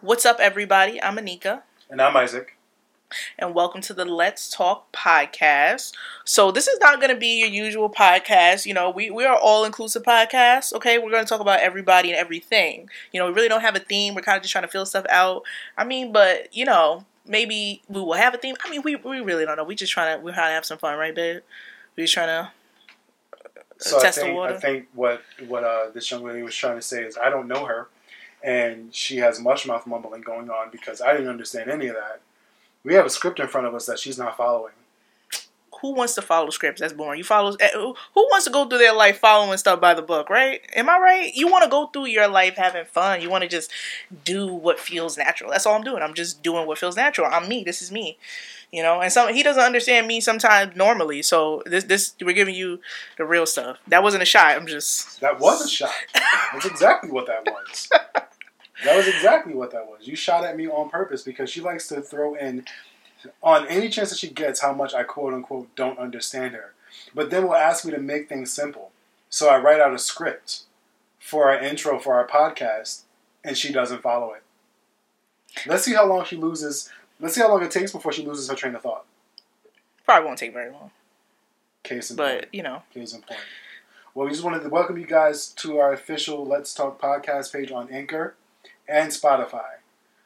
What's up, everybody? I'm Anika. And I'm Isaac. And welcome to the Let's Talk podcast. So, this is not going to be your usual podcast. You know, we, we are all inclusive podcast. Okay. We're going to talk about everybody and everything. You know, we really don't have a theme. We're kind of just trying to fill stuff out. I mean, but, you know, maybe we will have a theme. I mean, we, we really don't know. We just trying to, we're trying to have some fun, right, babe? We're just trying to. So I think, I think what what uh, this young lady was trying to say is I don't know her, and she has mush mouth mumbling going on because I didn't understand any of that. We have a script in front of us that she's not following. Who wants to follow scripts? That's boring. You follow. eh, Who wants to go through their life following stuff by the book? Right? Am I right? You want to go through your life having fun. You want to just do what feels natural. That's all I'm doing. I'm just doing what feels natural. I'm me. This is me. You know, and some he doesn't understand me sometimes normally. So this this we're giving you the real stuff. That wasn't a shot. I'm just That was a shot. That's exactly what that was. That was exactly what that was. You shot at me on purpose because she likes to throw in, on any chance that she gets, how much I quote unquote don't understand her. But then will ask me to make things simple. So I write out a script for our intro for our podcast, and she doesn't follow it. Let's see how long she loses. Let's see how long it takes before she loses her train of thought. probably won't take very long. Case in point. But you know, Case in point. Well, we just wanted to welcome you guys to our official Let's Talk podcast page on Anchor and Spotify.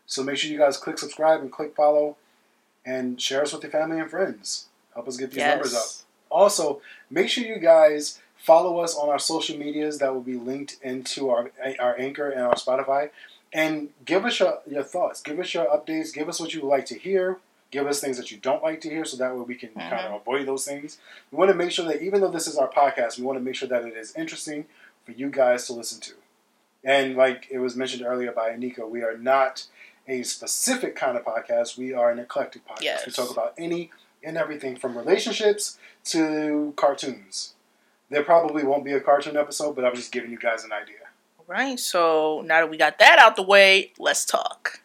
So make sure you guys click subscribe and click follow and share us with your family and friends. Help us get these numbers up. Also, make sure you guys follow us on our social medias that will be linked into our our Anchor and our Spotify. And give us your, your thoughts. Give us your updates. Give us what you would like to hear. Give us things that you don't like to hear so that way we can mm-hmm. kind of avoid those things. We want to make sure that even though this is our podcast, we want to make sure that it is interesting for you guys to listen to. And like it was mentioned earlier by Anika, we are not a specific kind of podcast. We are an eclectic podcast. Yes. We talk about any and everything from relationships to cartoons. There probably won't be a cartoon episode, but I'm just giving you guys an idea. Right. So now that we got that out the way, let's talk.